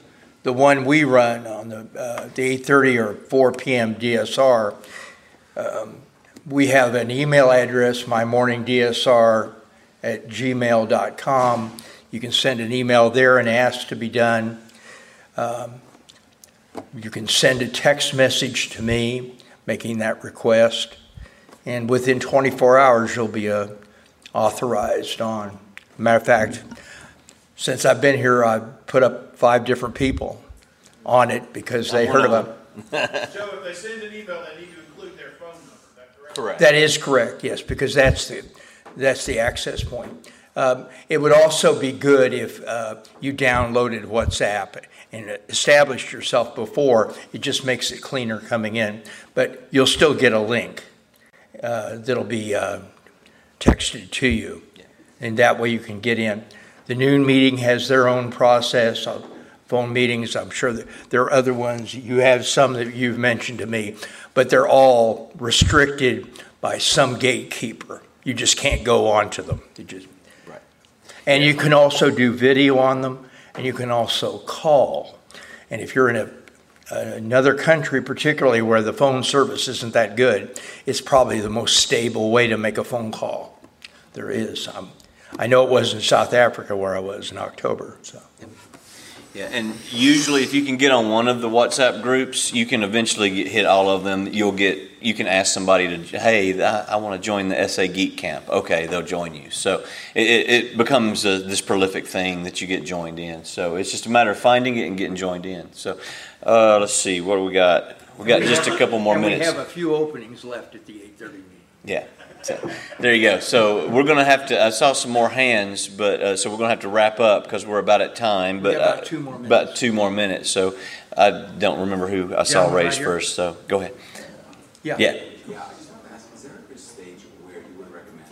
[SPEAKER 2] the one we run on the, uh, the 8:30 or 4 PM DSR, um, we have an email address, my morning DSR at gmail.com. You can send an email there and ask to be done. Um, You can send a text message to me making that request, and within 24 hours, you'll be uh, authorized on. Matter of fact, since I've been here, I've put up five different people on it because they heard
[SPEAKER 1] one of
[SPEAKER 2] about.
[SPEAKER 9] Joe, if they send an email, they need to include their phone number, is that correct?
[SPEAKER 1] Correct.
[SPEAKER 2] That is correct, yes, because that's the, that's the access point. Um, It would also be good if uh, you downloaded WhatsApp and established yourself before. It just makes it cleaner coming in. But you'll still get a link uh, that'll be uh, texted to you. And that way you can get in. The noon meeting has their own process of phone meetings. I'm sure there are other ones. You have some that you've mentioned to me, but they're all restricted by some gatekeeper. You just can't go onto them. You just,
[SPEAKER 1] Right.
[SPEAKER 2] and you can also do video on them, and you can also call. And if you're in a another country, particularly where the phone service isn't that good, it's probably the most stable way to make a phone call there is. Um, I know it was in South Africa where I was in October. So
[SPEAKER 1] Yeah, and usually if you can get on one of the WhatsApp groups, you can eventually get, hit all of them. You'll get, you can ask somebody to, hey, I, I want to join the SA Geek Camp. Okay, they'll join you. So it, it, it becomes a, this prolific thing that you get joined in. So it's just a matter of finding it and getting joined in. So uh, let's see, what do we got? We got just a couple more
[SPEAKER 2] and
[SPEAKER 1] minutes.
[SPEAKER 2] We have a few openings left at the 8:30 meeting.
[SPEAKER 1] Yeah. So, there you go. So we're going to have to. I saw some more hands, but uh, so we're going to have to wrap up because we're about at time. But
[SPEAKER 2] got about
[SPEAKER 1] uh,
[SPEAKER 2] two more minutes.
[SPEAKER 1] About two more minutes. So I don't remember who I saw
[SPEAKER 2] Gentleman right
[SPEAKER 1] raise first. So go ahead.
[SPEAKER 2] Yeah.
[SPEAKER 1] Yeah.
[SPEAKER 10] Yeah, I just want to ask, is there a good stage where you would recommend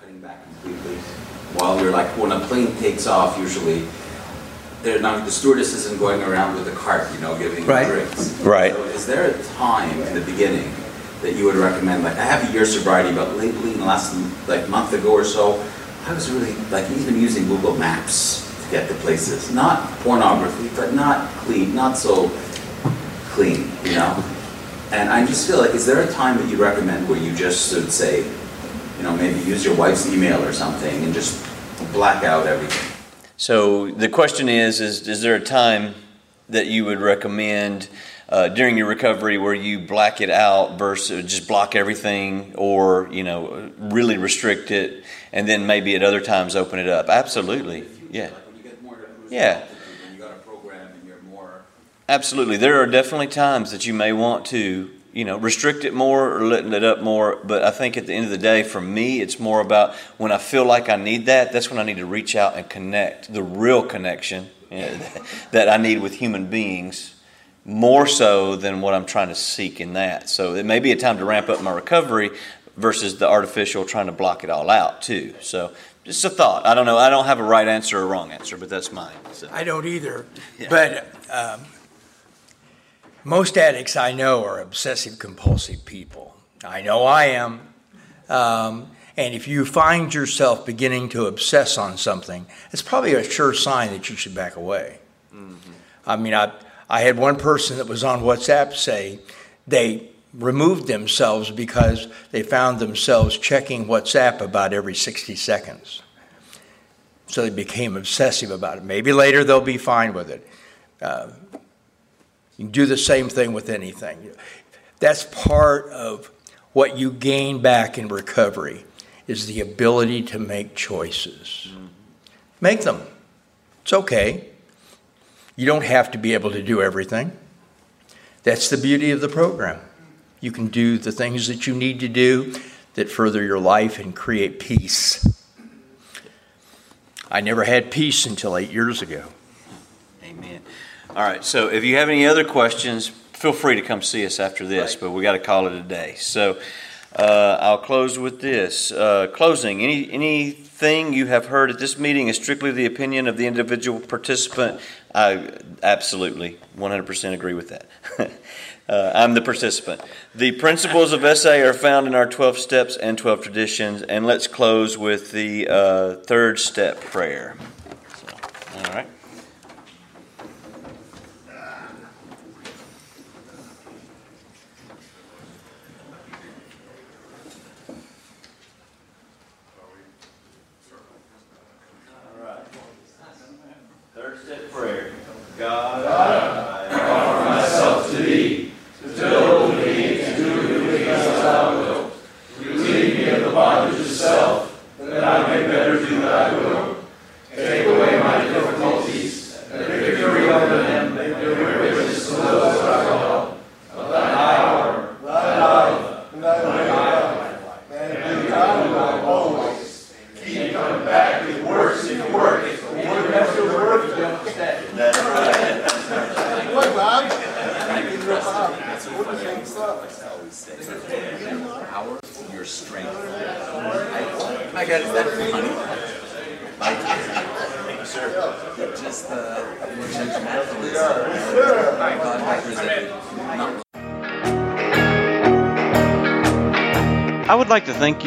[SPEAKER 10] cutting back completely? While you're like, when a plane takes off, usually, they're not, the stewardess isn't going around with a cart, you know, giving
[SPEAKER 2] Right.
[SPEAKER 10] drinks.
[SPEAKER 1] Right.
[SPEAKER 10] So is there a time in the beginning that you would recommend, like, I have a year sobriety, but lately, in the last, like, month ago or so, I was really, like, even using Google Maps to get to places. Not pornography, but not clean, not so clean, you know? And I just feel like, is there a time that you recommend where you just should say, you know, maybe use your wife's email or something and just black out everything?
[SPEAKER 1] So the question is: Is is there a time that you would recommend uh, during your recovery where you black it out versus just block everything, or you know, really restrict it, and then maybe at other times open it up? Absolutely. Yeah. Yeah. Absolutely. There are definitely times that you may want to, you know, restrict it more or letting it up more. But I think at the end of the day, for me, it's more about when I feel like I need that, that's when I need to reach out and connect the real connection you know, that I need with human beings more so than what I'm trying to seek in that. So it may be a time to ramp up my recovery versus the artificial trying to block it all out, too. So just a thought. I don't know. I don't have a right answer or wrong answer, but that's mine. So.
[SPEAKER 2] I don't either.
[SPEAKER 1] Yeah.
[SPEAKER 2] But um, most addicts I know are obsessive compulsive people. I know I am. Um, and if you find yourself beginning to obsess on something, it's probably a sure sign that you should back away. I mean, I, I had one person that was on WhatsApp say they removed themselves because they found themselves checking WhatsApp about every 60 seconds. So they became obsessive about it. Maybe later they'll be fine with it. Uh, you can do the same thing with anything. That's part of what you gain back in recovery is the ability to make choices. Make them. It's okay. You don't have to be able to do everything. That's the beauty of the program. You can do the things that you need to do that further your life and create peace. I never had peace until eight years ago.
[SPEAKER 1] Amen. All right. So if you have any other questions, feel free to come see us after this, but we got to call it a day. So uh, I'll close with this. Uh, closing. Any anything you have heard at this meeting is strictly the opinion of the individual participant. I absolutely 100% agree with that. Uh, I'm the participant. The principles of SA are found in our 12 steps and 12 traditions. And let's close with the uh, third step prayer. So, all right.